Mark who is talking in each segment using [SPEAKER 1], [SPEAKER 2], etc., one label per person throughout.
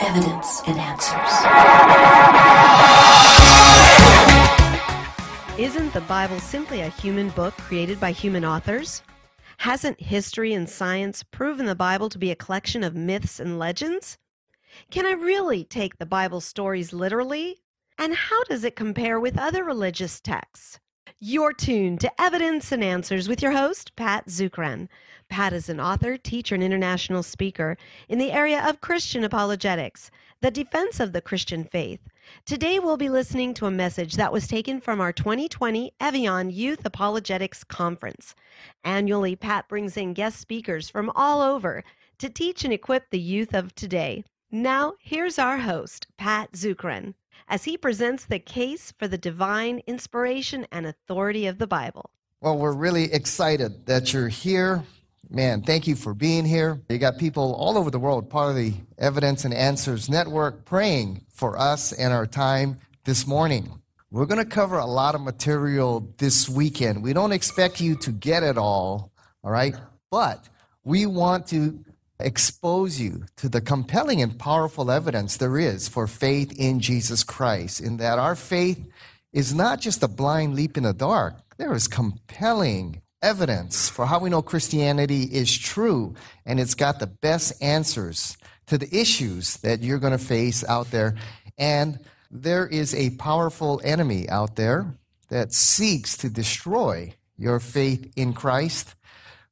[SPEAKER 1] Evidence and answers.
[SPEAKER 2] Isn't the Bible simply a human book created by human authors? Hasn't history and science proven the Bible to be a collection of myths and legends? Can I really take the Bible stories literally? And how does it compare with other religious texts? You're tuned to Evidence and Answers with your host, Pat Zukeran. Pat is an author, teacher, and international speaker in the area of Christian apologetics, the defense of the Christian faith. Today, we'll be listening to a message that was taken from our 2020 EviAn Youth Apologetics Conference. Annually, Pat brings in guest speakers from all over to teach and equip the youth of today. Now, here's our host, Pat Zukeran, as he presents the case for the divine inspiration and authority of the Bible.
[SPEAKER 3] Well, we're really excited that you're here. Man, thank you for being here. You got people all over the world, part of the Evidence and Answers Network, praying for us and our time this morning. We're going to cover a lot of material this weekend. We don't expect you to get it all, all right? But we want to expose you to the compelling and powerful evidence there is for faith in Jesus Christ, in that our faith is not just a blind leap in the dark. There is compelling evidence for how we know Christianity is true, and it's got the best answers to the issues that you're going to face out there. And there is a powerful enemy out there that seeks to destroy your faith in Christ.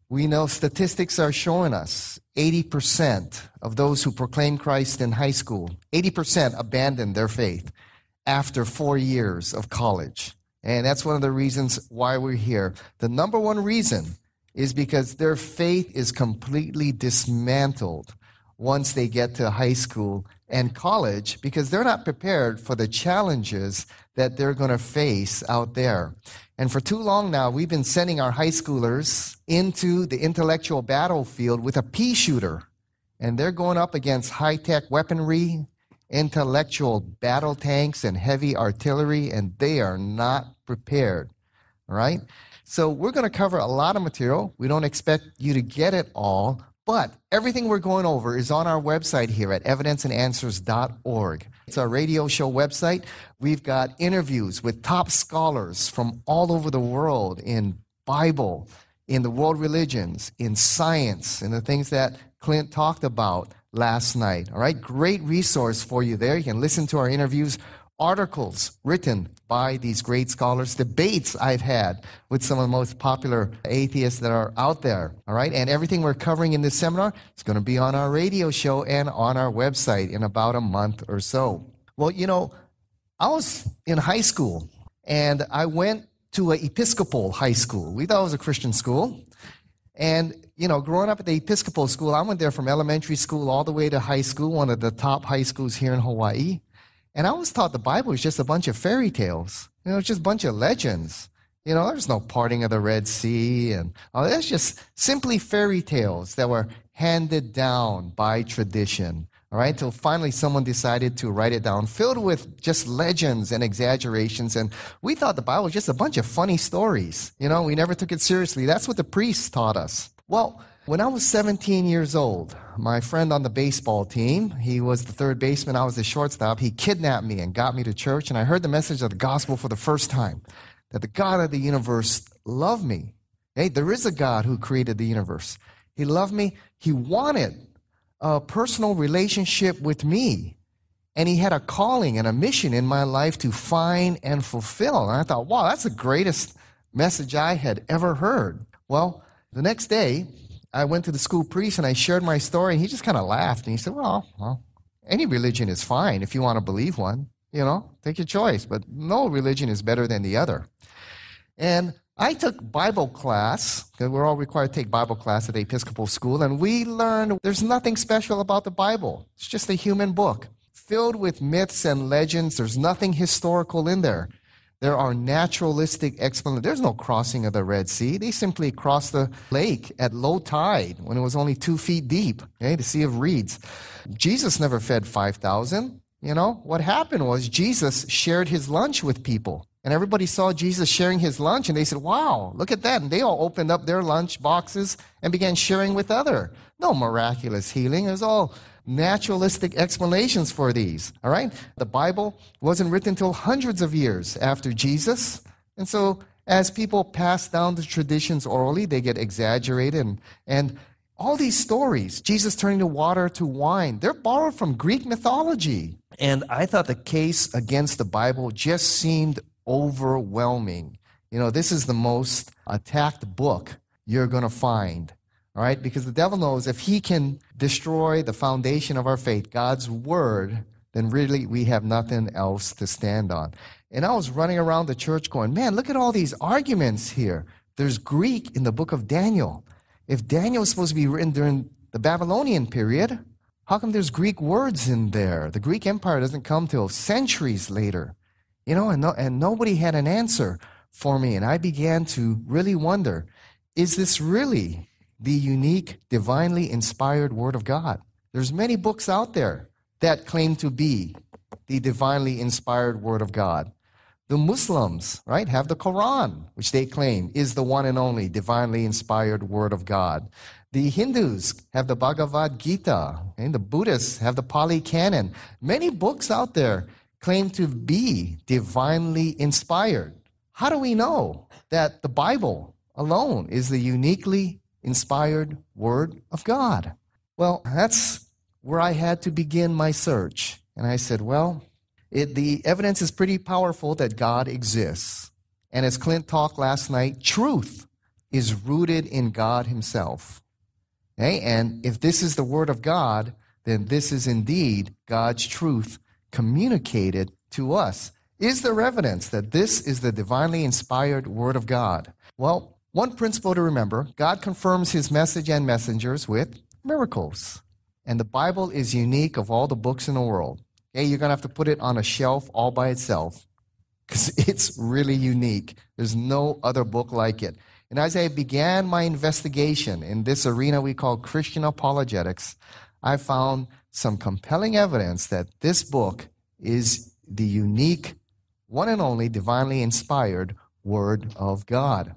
[SPEAKER 3] We know statistics are showing us 80% of those who proclaim Christ in high school, 80% abandon their faith after four years of college. And that's one of the reasons why we're here. The number one reason is because their faith is completely dismantled once they get to high school and college because they're not prepared for the challenges that they're going to face out there. And for too long now, we've been sending our high schoolers into the intellectual battlefield with a pea shooter. And they're going up against high tech weaponry, intellectual battle tanks, and heavy artillery, and they are not prepared. All right? So we're going to cover a lot of material. We don't expect you to get it all, but everything we're going over is on our website here at evidenceandanswers.org. It's our radio show website. We've got interviews with top scholars from all over the world in Bible, in the world religions, in science, and the things that Clint talked about last night. All right, great resource for you there. You can listen to our interviews articles written by these great scholars, debates I've had with some of the most popular atheists that are out there. All right. And everything we're covering in this seminar is going to be on our radio show and on our website in about a month or so. Well, you know, I was in high school and I went to an Episcopal high school. We thought it was a Christian school. And, you know, growing up at the Episcopal school, I went there from elementary school all the way to high school, one of the top high schools here in Hawaii. And I always thought the Bible was just a bunch of fairy tales. You know, just a bunch of legends. You know, there's no parting of the Red Sea, and oh, that's just simply fairy tales that were handed down by tradition. All right, until finally someone decided to write it down, filled with just legends and exaggerations. And we thought the Bible was just a bunch of funny stories. You know, we never took it seriously. That's what the priests taught us. Well, when I was 17 years old, my friend on the baseball team, he was the third baseman, I was the shortstop, he kidnapped me and got me to church, and I heard the message of the gospel for the first time that the God of the universe loved me. Hey, there is a God who created the universe. He loved me. He wanted a personal relationship with me. And he had a calling and a mission in my life to find and fulfill. And I thought, wow, that's the greatest message I had ever heard. Well, the next day, I went to the school priest and I shared my story, and he just kind of laughed and he said, well, well, any religion is fine if you want to believe one. You know, take your choice, but no religion is better than the other. And I took Bible class, because we're all required to take Bible class at the Episcopal school, and we learned there's nothing special about the Bible. It's just a human book filled with myths and legends. There's nothing historical in there. There are naturalistic explanations. There's no crossing of the Red Sea. They simply crossed the lake at low tide when it was only two feet deep, okay, the Sea of Reeds. Jesus never fed 5,000. You know, what happened was Jesus shared his lunch with people. And everybody saw Jesus sharing his lunch and they said, Wow, look at that. And they all opened up their lunch boxes and began sharing with other. No miraculous healing. It was all naturalistic explanations for these. All right? The Bible wasn't written until hundreds of years after Jesus. And so as people pass down the traditions orally, they get exaggerated and, and all these stories, Jesus turning the water to wine, they're borrowed from Greek mythology. And I thought the case against the Bible just seemed overwhelming. You know, this is the most attacked book you're going to find, all right? Because the devil knows if he can destroy the foundation of our faith, God's word, then really we have nothing else to stand on. And I was running around the church going, man, look at all these arguments here. There's Greek in the book of Daniel. If Daniel is supposed to be written during the Babylonian period, how come there's Greek words in there? The Greek Empire doesn't come till centuries later. You know, and, no, and nobody had an answer for me. And I began to really wonder is this really the unique, divinely inspired Word of God? There's many books out there that claim to be the divinely inspired Word of God. The Muslims, right, have the Quran, which they claim is the one and only divinely inspired Word of God. The Hindus have the Bhagavad Gita, and the Buddhists have the Pali Canon. Many books out there claim to be divinely inspired. How do we know that the Bible alone is the uniquely inspired Word of God? Well, that's where I had to begin my search. And I said, well, it, the evidence is pretty powerful that God exists. And as Clint talked last night, truth is rooted in God Himself. Okay? And if this is the Word of God, then this is indeed God's truth communicated to us. Is there evidence that this is the divinely inspired Word of God? Well, one principle to remember God confirms His message and messengers with miracles. And the Bible is unique of all the books in the world. Hey, you're going to have to put it on a shelf all by itself because it's really unique. There's no other book like it. And as I began my investigation in this arena we call Christian apologetics, I found some compelling evidence that this book is the unique, one and only divinely inspired Word of God.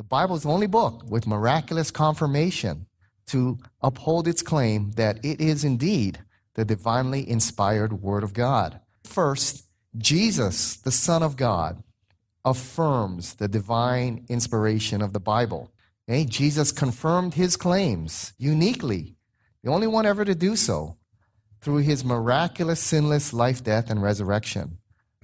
[SPEAKER 3] The Bible is the only book with miraculous confirmation to uphold its claim that it is indeed the divinely inspired Word of God. First, Jesus, the Son of God, affirms the divine inspiration of the Bible. Jesus confirmed his claims uniquely, the only one ever to do so, through his miraculous, sinless life, death, and resurrection.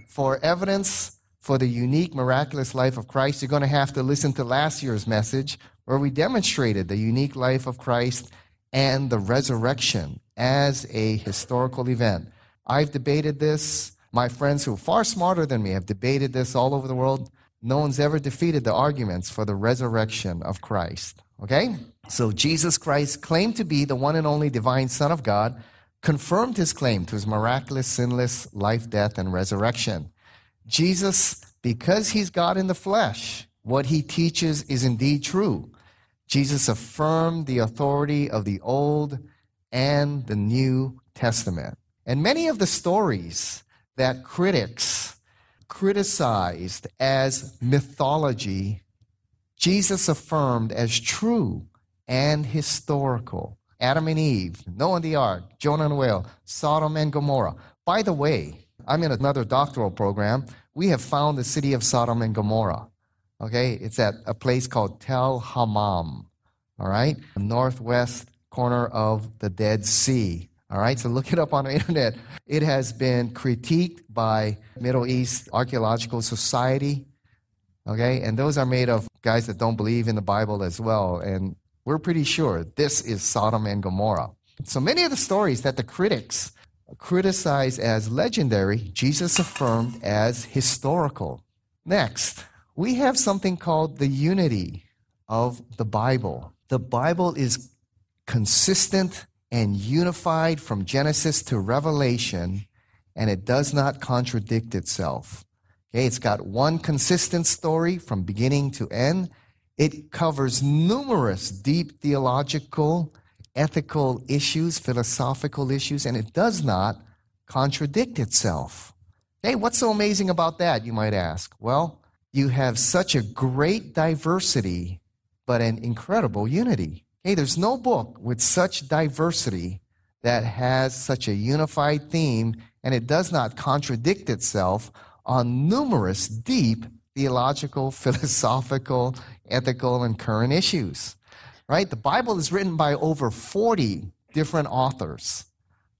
[SPEAKER 3] For evidence for the unique, miraculous life of Christ, you're going to have to listen to last year's message where we demonstrated the unique life of Christ and the resurrection as a historical event. I've debated this. My friends who are far smarter than me have debated this all over the world. No one's ever defeated the arguments for the resurrection of Christ. Okay? So Jesus Christ claimed to be the one and only divine Son of God, confirmed his claim to his miraculous, sinless life, death, and resurrection. Jesus, because he's God in the flesh, what he teaches is indeed true. Jesus affirmed the authority of the Old and the New Testament. And many of the stories that critics criticized as mythology, Jesus affirmed as true and historical. Adam and Eve, Noah and the ark, Jonah and the whale, Sodom and Gomorrah. By the way, I'm in another doctoral program. We have found the city of Sodom and Gomorrah. Okay, it's at a place called Tel Hammam. All right, northwest corner of the Dead Sea. All right, so look it up on the internet. It has been critiqued by Middle East Archaeological Society. Okay, and those are made of guys that don't believe in the Bible as well. And we're pretty sure this is Sodom and Gomorrah. So many of the stories that the critics criticize as legendary, Jesus affirmed as historical. Next, we have something called the unity of the Bible. The Bible is consistent and unified from Genesis to Revelation, and it does not contradict itself. Okay, it's got one consistent story from beginning to end. It covers numerous deep theological, ethical issues, philosophical issues, and it does not contradict itself. Hey, what's so amazing about that, you might ask? Well, you have such a great diversity, but an incredible unity. Hey, there's no book with such diversity that has such a unified theme and it does not contradict itself on numerous deep theological, philosophical, ethical, and current issues. Right? The Bible is written by over 40 different authors,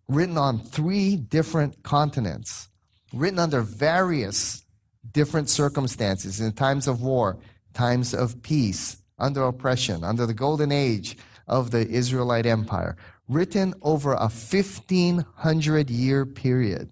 [SPEAKER 3] written on three different continents, written under various different circumstances in times of war, times of peace, under oppression, under the golden age of the Israelite Empire, written over a 1500 year period.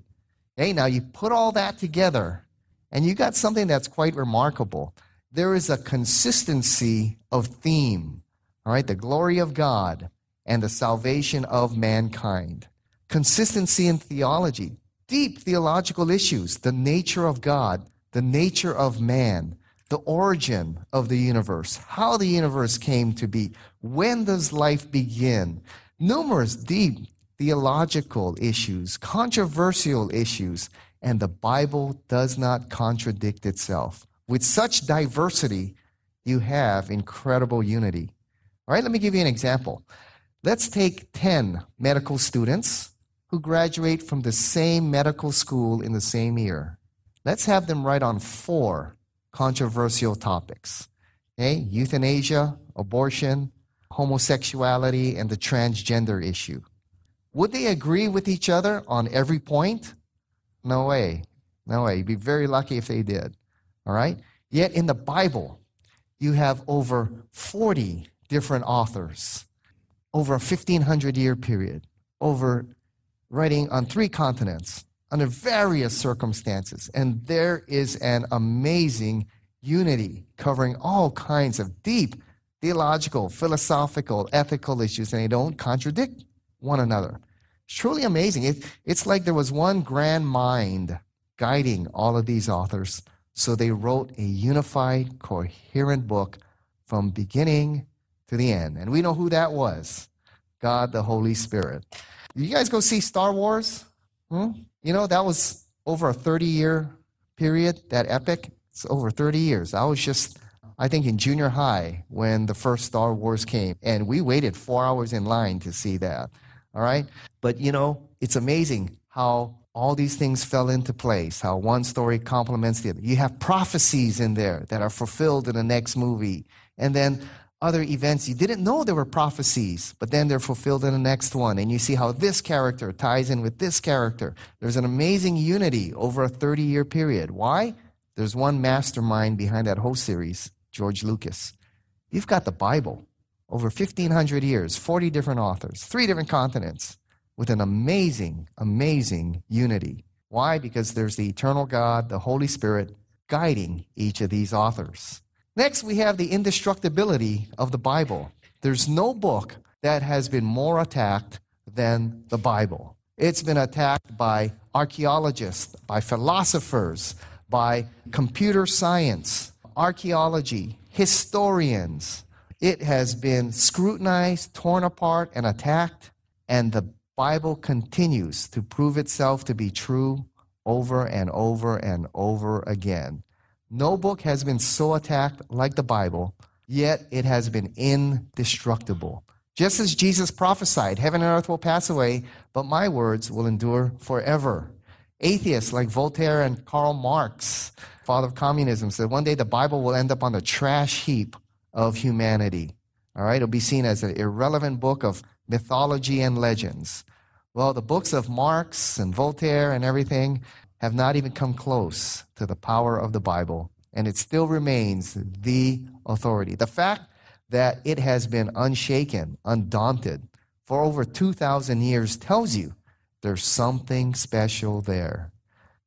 [SPEAKER 3] Hey, now you put all that together and you got something that's quite remarkable. There is a consistency of theme, all right, the glory of God and the salvation of mankind. Consistency in theology, deep theological issues, the nature of God, the nature of man, the origin of the universe, how the universe came to be, when does life begin? Numerous deep theological issues, controversial issues, and the Bible does not contradict itself. With such diversity, you have incredible unity. All right, let me give you an example. Let's take 10 medical students who graduate from the same medical school in the same year. Let's have them write on four controversial topics okay? euthanasia, abortion, homosexuality, and the transgender issue. Would they agree with each other on every point? No way. No way. You'd be very lucky if they did. All right? Yet in the Bible, you have over 40 different authors over a 1500 year period, over writing on three continents under various circumstances. And there is an amazing unity covering all kinds of deep theological, philosophical, ethical issues, and they don't contradict one another. It's truly amazing. It, it's like there was one grand mind guiding all of these authors. So they wrote a unified, coherent book from beginning to the end. And we know who that was God the Holy Spirit. You guys go see Star Wars? Hmm? You know, that was over a 30 year period, that epic. It's over 30 years. I was just, I think, in junior high when the first Star Wars came, and we waited four hours in line to see that. All right? But, you know, it's amazing how all these things fell into place, how one story complements the other. You have prophecies in there that are fulfilled in the next movie. And then other events you didn't know there were prophecies, but then they're fulfilled in the next one. And you see how this character ties in with this character. There's an amazing unity over a 30 year period. Why? There's one mastermind behind that whole series, George Lucas. You've got the Bible over 1,500 years, 40 different authors, three different continents, with an amazing, amazing unity. Why? Because there's the eternal God, the Holy Spirit, guiding each of these authors. Next, we have the indestructibility of the Bible. There's no book that has been more attacked than the Bible. It's been attacked by archaeologists, by philosophers, by computer science, archaeology, historians. It has been scrutinized, torn apart, and attacked, and the Bible continues to prove itself to be true over and over and over again. No book has been so attacked like the Bible, yet it has been indestructible. Just as Jesus prophesied, heaven and earth will pass away, but my words will endure forever. Atheists like Voltaire and Karl Marx, father of communism, said one day the Bible will end up on the trash heap of humanity. All right, it'll be seen as an irrelevant book of mythology and legends. Well, the books of Marx and Voltaire and everything have not even come close to the power of the Bible, and it still remains the authority. The fact that it has been unshaken, undaunted for over 2,000 years tells you there's something special there.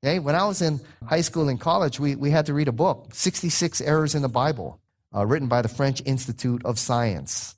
[SPEAKER 3] Okay? When I was in high school and college, we, we had to read a book, 66 Errors in the Bible, uh, written by the French Institute of Science.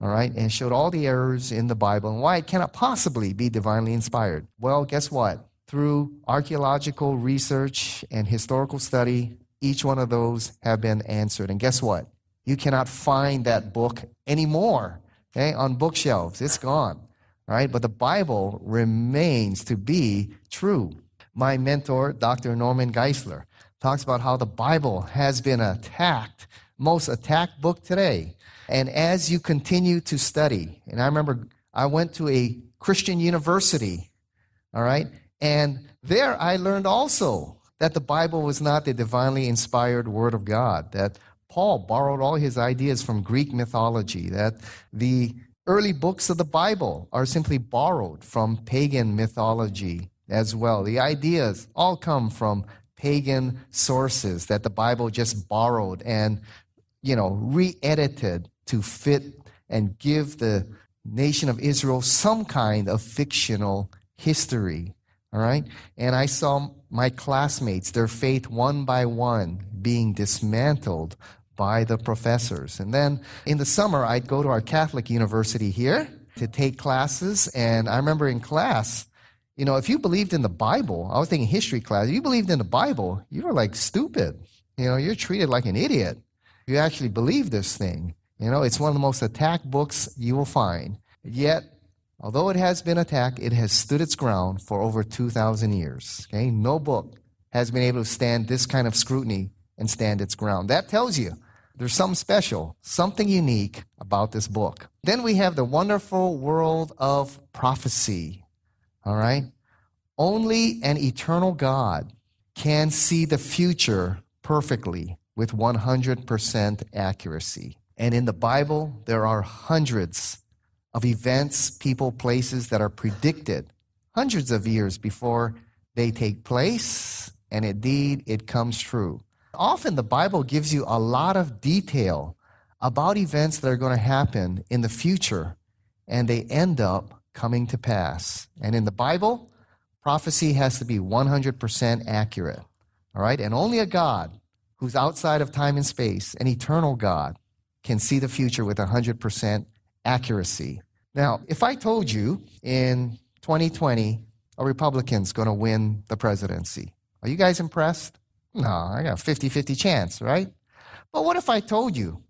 [SPEAKER 3] All right, and showed all the errors in the Bible and why it cannot possibly be divinely inspired. Well, guess what? Through archaeological research and historical study, each one of those have been answered. And guess what? You cannot find that book anymore okay, on bookshelves. It's gone. Right, but the Bible remains to be true. My mentor, Dr. Norman Geisler, talks about how the Bible has been attacked, most attacked book today. And as you continue to study, and I remember I went to a Christian university, all right, and there I learned also that the Bible was not the divinely inspired Word of God, that Paul borrowed all his ideas from Greek mythology, that the early books of the Bible are simply borrowed from pagan mythology as well. The ideas all come from pagan sources that the Bible just borrowed and, you know, re edited to fit and give the nation of Israel some kind of fictional history. All right? And I saw my classmates, their faith one by one being dismantled by the professors. And then in the summer, I'd go to our Catholic university here to take classes. And I remember in class, you know, if you believed in the Bible, I was taking history class, if you believed in the Bible, you were like stupid. You know, you're treated like an idiot. You actually believe this thing. You know, it's one of the most attacked books you will find. Yet, although it has been attacked, it has stood its ground for over 2,000 years. Okay? No book has been able to stand this kind of scrutiny and stand its ground. That tells you there's something special, something unique about this book. Then we have the wonderful world of prophecy. All right? Only an eternal God can see the future perfectly with 100% accuracy. And in the Bible, there are hundreds of events, people, places that are predicted hundreds of years before they take place, and indeed it comes true. Often the Bible gives you a lot of detail about events that are going to happen in the future, and they end up coming to pass. And in the Bible, prophecy has to be 100% accurate. All right? And only a God who's outside of time and space, an eternal God, can see the future with 100% accuracy. Now, if I told you in 2020 a Republican's going to win the presidency, are you guys impressed? No, I got a 50 50 chance, right? But what if I told you,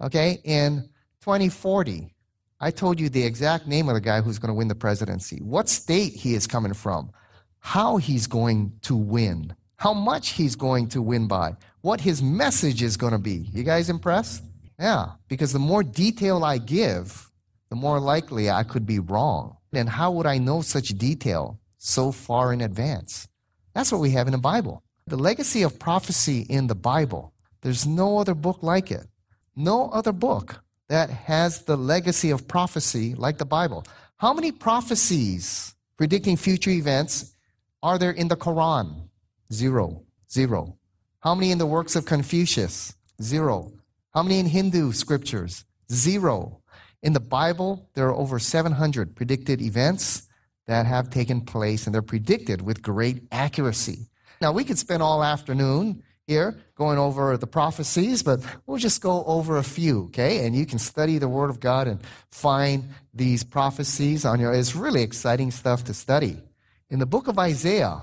[SPEAKER 3] okay, in 2040, I told you the exact name of the guy who's going to win the presidency, what state he is coming from, how he's going to win, how much he's going to win by, what his message is going to be. You guys impressed? Yeah, because the more detail I give, the more likely I could be wrong. And how would I know such detail so far in advance? That's what we have in the Bible. The legacy of prophecy in the Bible, there's no other book like it. No other book that has the legacy of prophecy like the Bible. How many prophecies predicting future events are there in the Quran? Zero. Zero. How many in the works of Confucius? Zero. How many in Hindu scriptures? Zero. In the Bible, there are over 700 predicted events that have taken place, and they're predicted with great accuracy. Now, we could spend all afternoon here going over the prophecies, but we'll just go over a few, okay? And you can study the Word of God and find these prophecies on your. It's really exciting stuff to study. In the book of Isaiah,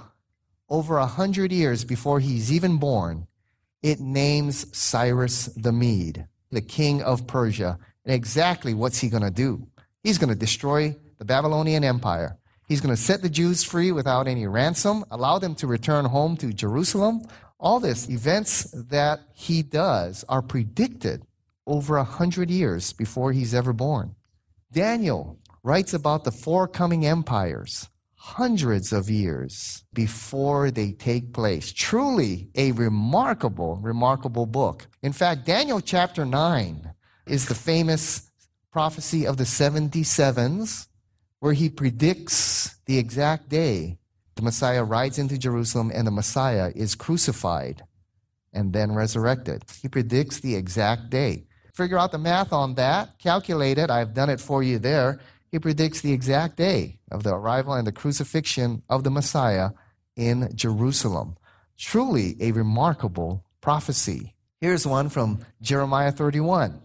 [SPEAKER 3] over a hundred years before he's even born, it names Cyrus the Mede, the king of Persia. And exactly what's he going to do? He's going to destroy the Babylonian Empire. He's going to set the Jews free without any ransom, allow them to return home to Jerusalem. All this events that he does are predicted over a hundred years before he's ever born. Daniel writes about the four coming empires hundreds of years before they take place. Truly a remarkable, remarkable book. In fact, Daniel chapter 9 is the famous prophecy of the 77s, where he predicts the exact day the Messiah rides into Jerusalem and the Messiah is crucified and then resurrected. He predicts the exact day. Figure out the math on that, calculate it. I've done it for you there. He predicts the exact day of the arrival and the crucifixion of the Messiah in Jerusalem. Truly a remarkable prophecy. Here's one from Jeremiah 31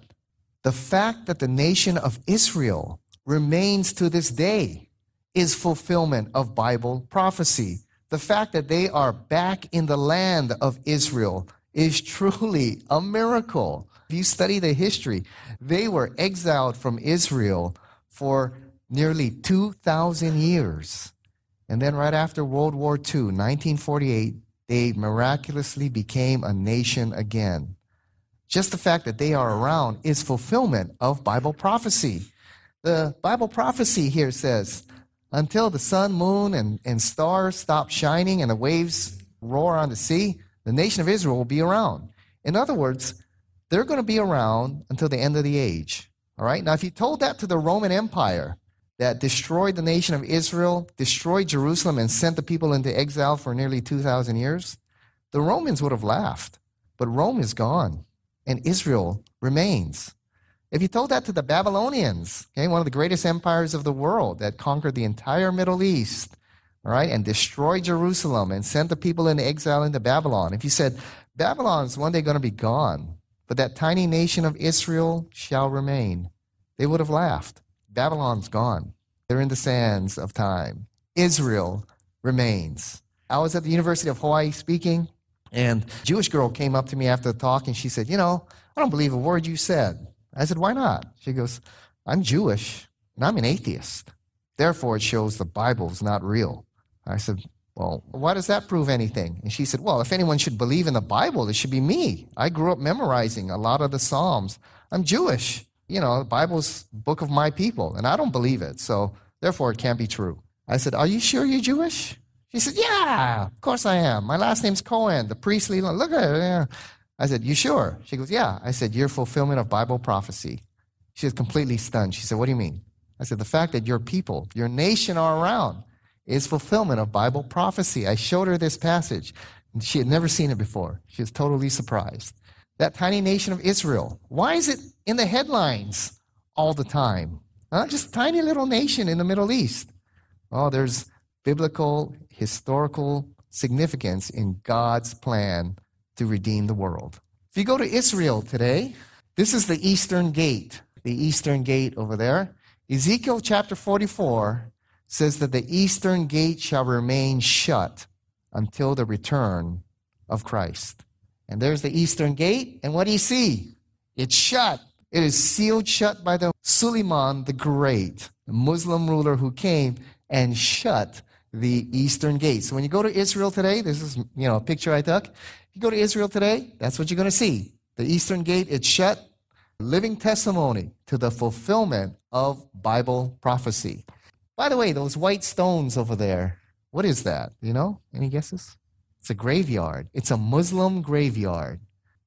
[SPEAKER 3] the fact that the nation of Israel remains to this day is fulfillment of Bible prophecy. The fact that they are back in the land of Israel is truly a miracle. If you study the history, they were exiled from Israel for nearly 2,000 years. And then right after World War II, 1948, they miraculously became a nation again. Just the fact that they are around is fulfillment of Bible prophecy. The Bible prophecy here says, until the sun, moon, and, and stars stop shining and the waves roar on the sea, the nation of Israel will be around. In other words, they're going to be around until the end of the age. All right? Now, if you told that to the Roman Empire that destroyed the nation of Israel, destroyed Jerusalem, and sent the people into exile for nearly 2,000 years, the Romans would have laughed. But Rome is gone, and Israel remains. If you told that to the Babylonians, okay, one of the greatest empires of the world that conquered the entire Middle East, all right, and destroyed Jerusalem and sent the people into exile into Babylon, if you said, Babylon's one day going to be gone, but that tiny nation of Israel shall remain, they would have laughed. Babylon's gone. They're in the sands of time. Israel remains. I was at the University of Hawaii speaking, and a Jewish girl came up to me after the talk and she said, You know, I don't believe a word you said. I said, Why not? She goes, I'm Jewish and I'm an atheist. Therefore, it shows the Bible's not real. I said, Well, why does that prove anything? And she said, Well, if anyone should believe in the Bible, it should be me. I grew up memorizing a lot of the Psalms. I'm Jewish. You know, the Bible's book of my people, and I don't believe it. So, therefore, it can't be true. I said, Are you sure you're Jewish? She said, Yeah, of course I am. My last name's Cohen, the priestly. Look at it. I said, You sure? She goes, Yeah. I said, You're fulfillment of Bible prophecy. She was completely stunned. She said, What do you mean? I said, The fact that your people, your nation are around is fulfillment of Bible prophecy. I showed her this passage. She had never seen it before. She was totally surprised. That tiny nation of Israel, why is it in the headlines all the time? Huh? Just tiny little nation in the Middle East. Oh, there's biblical, historical significance in God's plan to redeem the world. If you go to Israel today, this is the Eastern Gate, the Eastern Gate over there. Ezekiel chapter 44 says that the Eastern Gate shall remain shut until the return of Christ. And there's the Eastern Gate, and what do you see? It's shut. It is sealed shut by the Suleiman the Great, the Muslim ruler who came and shut the Eastern Gate. So when you go to Israel today, this is you know a picture I took If you go to Israel today, that's what you're going to see. The Eastern Gate, it's shut. Living testimony to the fulfillment of Bible prophecy. By the way, those white stones over there, what is that? You know? Any guesses? It's a graveyard. It's a Muslim graveyard.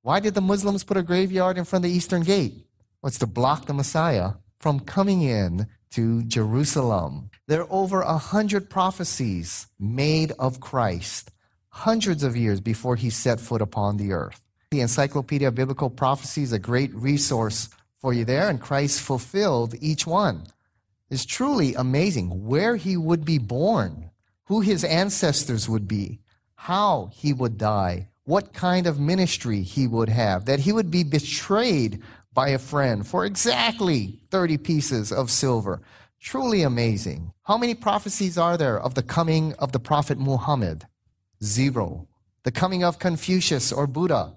[SPEAKER 3] Why did the Muslims put a graveyard in front of the Eastern Gate? It's to block the Messiah from coming in to Jerusalem. There are over a hundred prophecies made of Christ hundreds of years before he set foot upon the earth. The Encyclopedia of Biblical Prophecy is a great resource for you there, and Christ fulfilled each one. It's truly amazing where he would be born, who his ancestors would be, how he would die, what kind of ministry he would have, that he would be betrayed by a friend for exactly 30 pieces of silver. Truly amazing. How many prophecies are there of the coming of the Prophet Muhammad? Zero. The coming of Confucius or Buddha?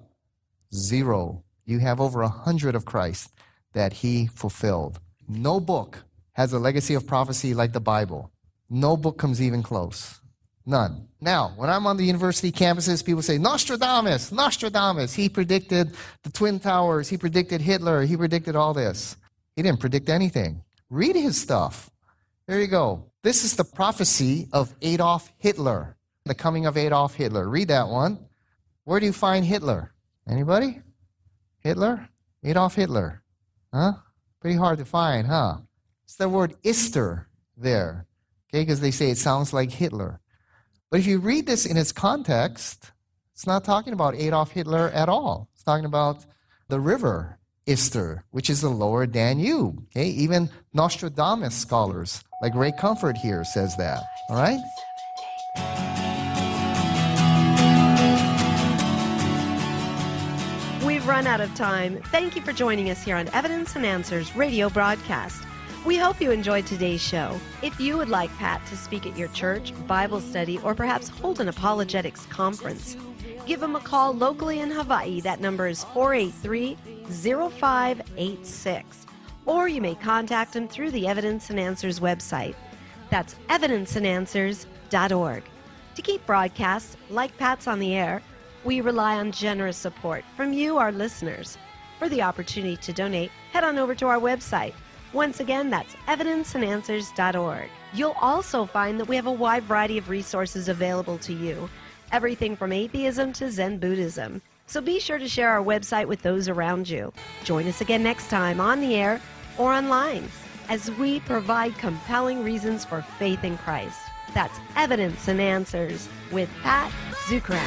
[SPEAKER 3] Zero. You have over a hundred of Christ that he fulfilled. No book has a legacy of prophecy like the Bible. No book comes even close. None. Now, when I'm on the university campuses, people say, Nostradamus, Nostradamus. He predicted the Twin Towers. He predicted Hitler. He predicted all this. He didn't predict anything. Read his stuff. There you go. This is the prophecy of Adolf Hitler. The Coming of Adolf Hitler. Read that one. Where do you find Hitler? Anybody? Hitler? Adolf Hitler. Huh? Pretty hard to find, huh? It's the word Ister there. Okay, because they say it sounds like Hitler. But if you read this in its context, it's not talking about Adolf Hitler at all. It's talking about the river Ister, which is the lower Danube. Okay, even Nostradamus scholars, like Ray Comfort here, says that. All right?
[SPEAKER 2] We've run out of time. Thank you for joining us here on Evidence and Answers radio broadcast. We hope you enjoyed today's show. If you would like Pat to speak at your church, Bible study, or perhaps hold an apologetics conference, give him a call locally in Hawaii. That number is 483 0586. Or you may contact him through the Evidence and Answers website. That's evidenceandanswers.org. To keep broadcasts like Pat's on the air, we rely on generous support from you, our listeners. For the opportunity to donate, head on over to our website. Once again, that's evidenceandanswers.org. You'll also find that we have a wide variety of resources available to you, everything from atheism to Zen Buddhism. So be sure to share our website with those around you. Join us again next time on the air or online as we provide compelling reasons for faith in Christ. That's Evidence and Answers with Pat Zukeran.